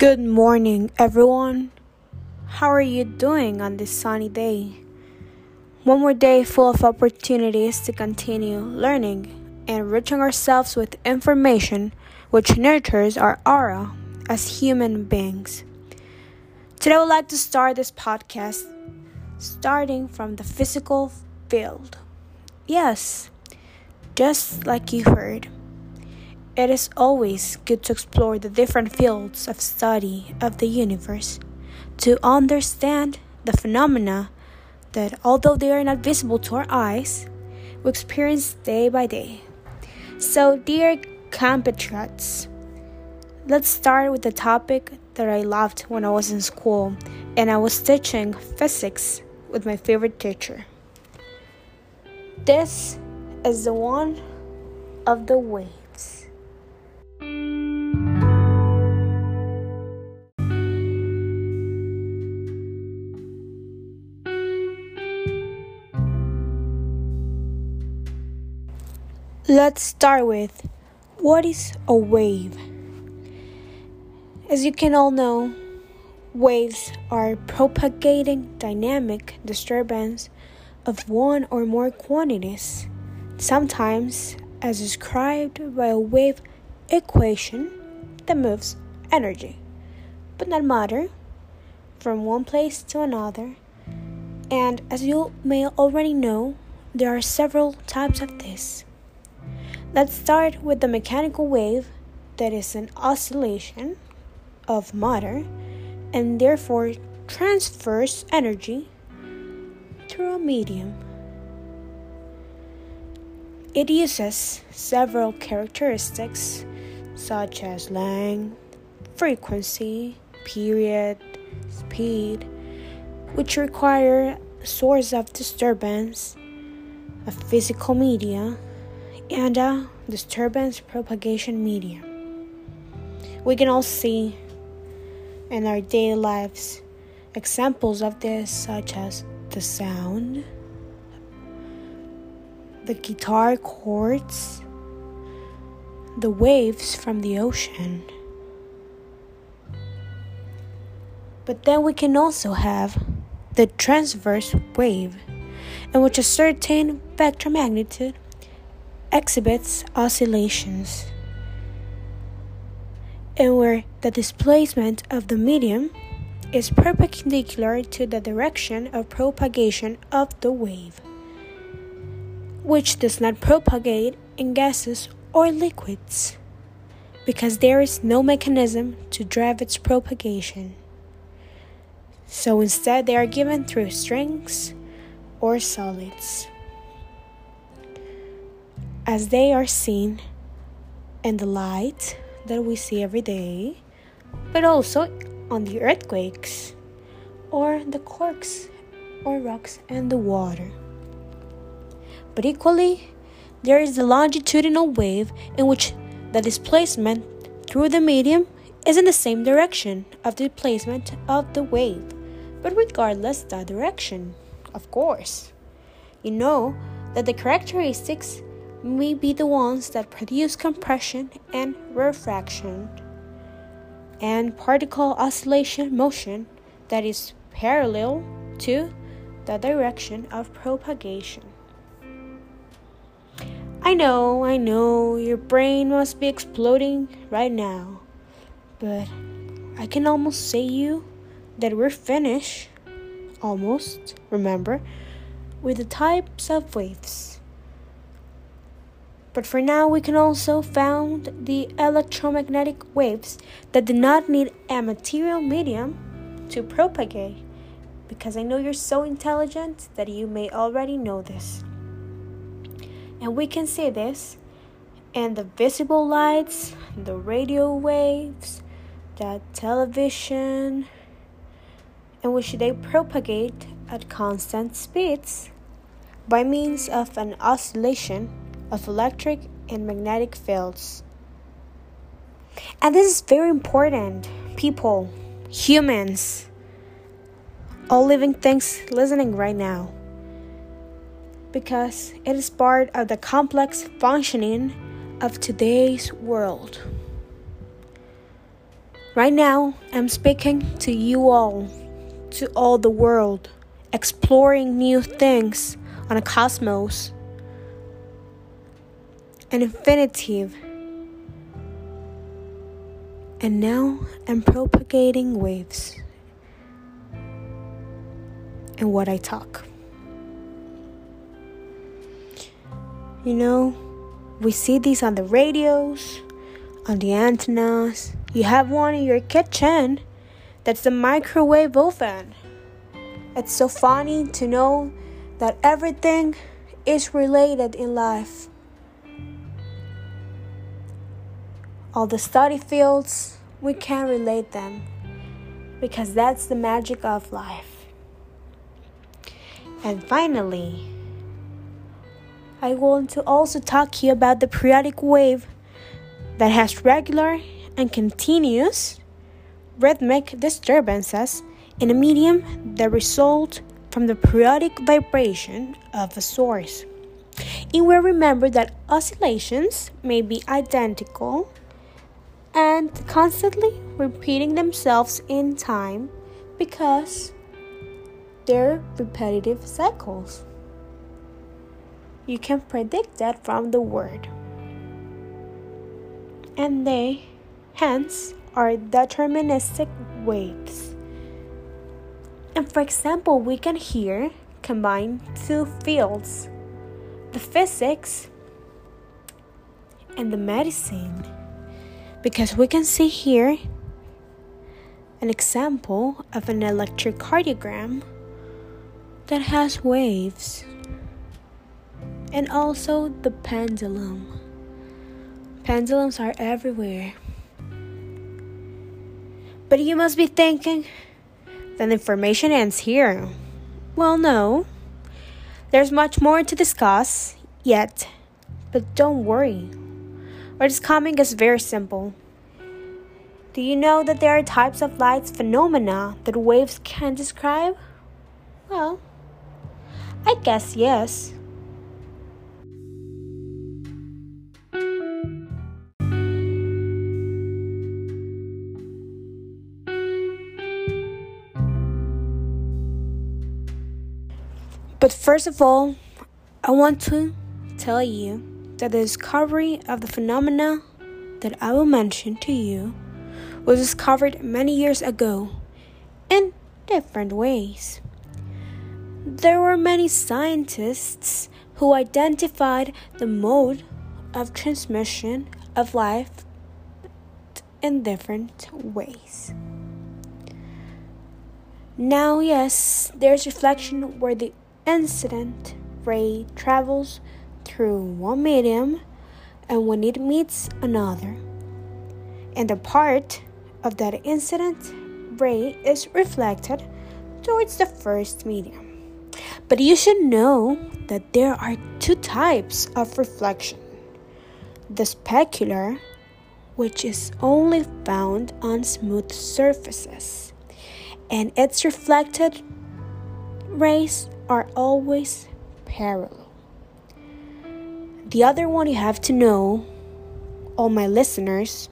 Good morning, everyone. How are you doing on this sunny day? One more day full of opportunities to continue learning and enriching ourselves with information which nurtures our aura as human beings. Today, I would like to start this podcast starting from the physical field. Yes, just like you heard. It is always good to explore the different fields of study of the universe to understand the phenomena that, although they are not visible to our eyes, we experience day by day. So, dear compatriots, let's start with the topic that I loved when I was in school and I was teaching physics with my favorite teacher. This is the one of the waves. Let's start with what is a wave? As you can all know, waves are propagating dynamic disturbance of one or more quantities, sometimes as described by a wave equation that moves energy, but not matter, from one place to another. And as you may already know, there are several types of this. Let's start with the mechanical wave that is an oscillation of matter and therefore transfers energy through a medium. It uses several characteristics such as length, frequency, period, speed, which require a source of disturbance, a physical media, and a disturbance propagation medium. We can all see in our daily lives examples of this, such as the sound, the guitar chords, the waves from the ocean. But then we can also have the transverse wave, in which a certain vector magnitude exhibits oscillations, and where the displacement of the medium is perpendicular to the direction of propagation of the wave, which does not propagate in gases or liquids because there is no mechanism to drive its propagation. So instead, they are given through strings or solids as they are seen in the light that we see every day, but also on the earthquakes or the corks or rocks and the water. But equally, there is the longitudinal wave in which the displacement through the medium is in the same direction of the displacement of the wave, but regardless the direction, of course. You know that the characteristics may be the ones that produce compression and refraction, and particle oscillation motion that is parallel to the direction of propagation. I know, I know, your brain must be exploding right now, but I can almost say you that we're finished, almost, remember, with the types of waves. But for now, we can also found the electromagnetic waves that do not need a material medium to propagate. Because I know you're so intelligent that you may already know this. And we can see this in the visible lights, the radio waves, the television, in which they propagate at constant speeds by means of an oscillation of electric and magnetic fields. And this is very important. People, humans, all living things listening right now. Because it is part of the complex functioning of today's world. Right now, I'm speaking to you all, to all the world, exploring new things on a cosmos, an infinitive. And now I'm propagating waves in what I talk. You know, we see these on the radios, on the antennas. You have one in your kitchen. That's the microwave oven. It's so funny to know that everything is related in life. All the study fields, we can relate them because that's the magic of life. And finally, I want to also talk to you about the periodic wave that has regular and continuous rhythmic disturbances in a medium that result from the periodic vibration of a source. And we remember that oscillations may be identical and constantly repeating themselves in time because they're repetitive cycles. You can predict that from the word. And they, hence, are deterministic waves. And for example, we can here combine two fields the physics and the medicine. Because we can see here an example of an electrocardiogram that has waves and also the pendulum. Pendulums are everywhere. But you must be thinking, then the information ends here. Well, no. There's much more to discuss yet, but don't worry. What is coming is very simple. Do you know that there are types of light phenomena that waves can describe? Well, I guess yes. But first of all, I want to tell you that the discovery of the phenomena that I will mention to you was discovered many years ago in different ways. There were many scientists who identified the mode of transmission of life in different ways. Now, yes, there's reflection where the incident ray travels through one medium and when it meets another. And the part of that incident ray is reflected towards the first medium. But you should know that there are two types of reflection the specular, which is only found on smooth surfaces, and its reflected rays are always parallel. The other one you have to know, all my listeners,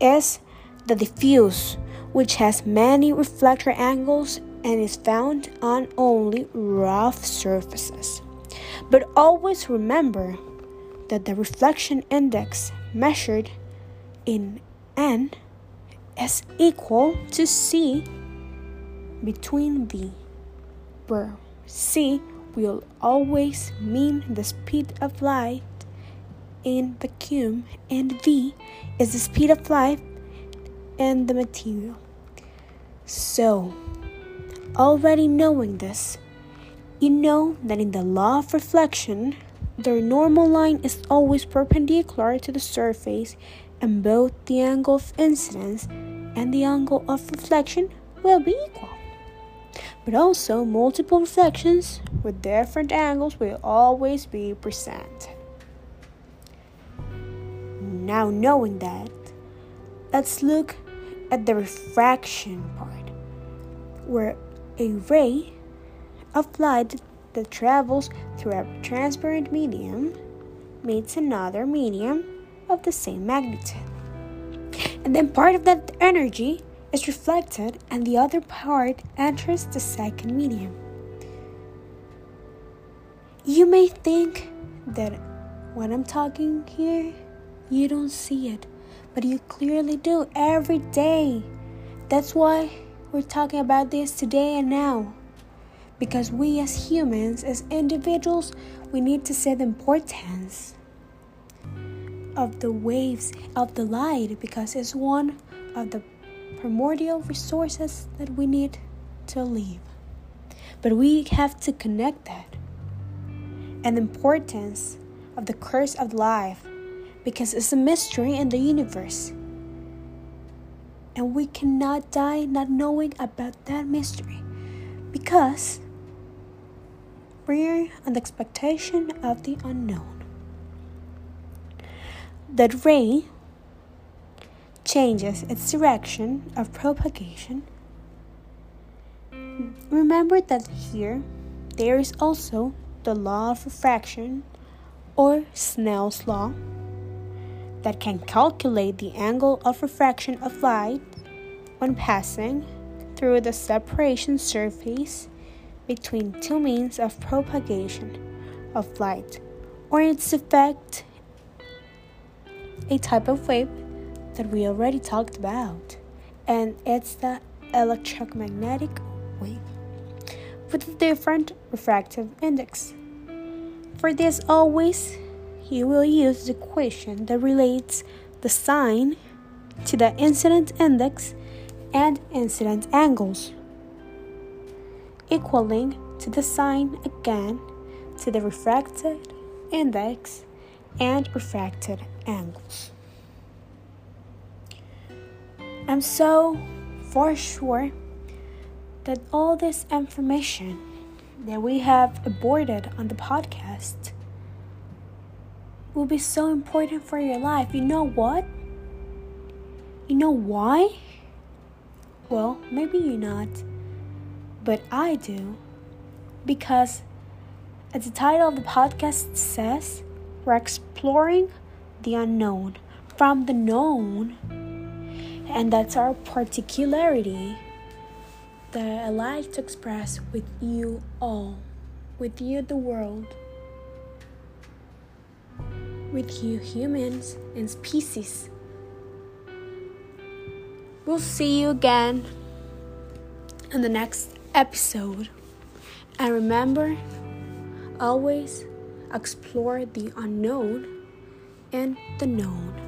is the diffuse, which has many reflector angles and is found on only rough surfaces. But always remember that the reflection index measured in N is equal to C between V where c will always mean the speed of light in vacuum and v is the speed of light in the material. So, already knowing this, you know that in the law of reflection, the normal line is always perpendicular to the surface, and both the angle of incidence and the angle of reflection will be equal but also multiple reflections with different angles will always be present. Now, knowing that, let's look at the refraction part, where a ray of light that travels through a transparent medium meets another medium of the same magnitude. And then part of that energy is reflected, and the other part enters the second medium. You may think that when I'm talking here, you don't see it, but you clearly do every day. That's why we're talking about this today and now. Because we as humans, as individuals, we need to see the importance of the waves of the light because it's one of the primordial resources that we need to live. But we have to connect that and the importance of the curse of life because it's a mystery in the universe. And we cannot die not knowing about that mystery because we're on the expectation of the unknown. That ray changes its direction of propagation. Remember that here there is also the law of refraction or Snell's law that can calculate the angle of refraction of light when passing through the separation surface between two means of propagation of light or its effect a type of wave that we already talked about and it's the electromagnetic wave with a different refractive index for this always you will use the equation that relates the sine to the incident index and incident angles, equaling to the sine again to the refracted index and refracted angles. I'm so for sure that all this information that we have aborted on the podcast will be so important for your life. You know what? You know why? Well, maybe you not, but I do. Because, as the title of the podcast says, we're exploring the unknown from the known, and that's our particularity that I like to express with you all, with you, the world with you humans and species. We'll see you again in the next episode. And remember, always explore the unknown and the known.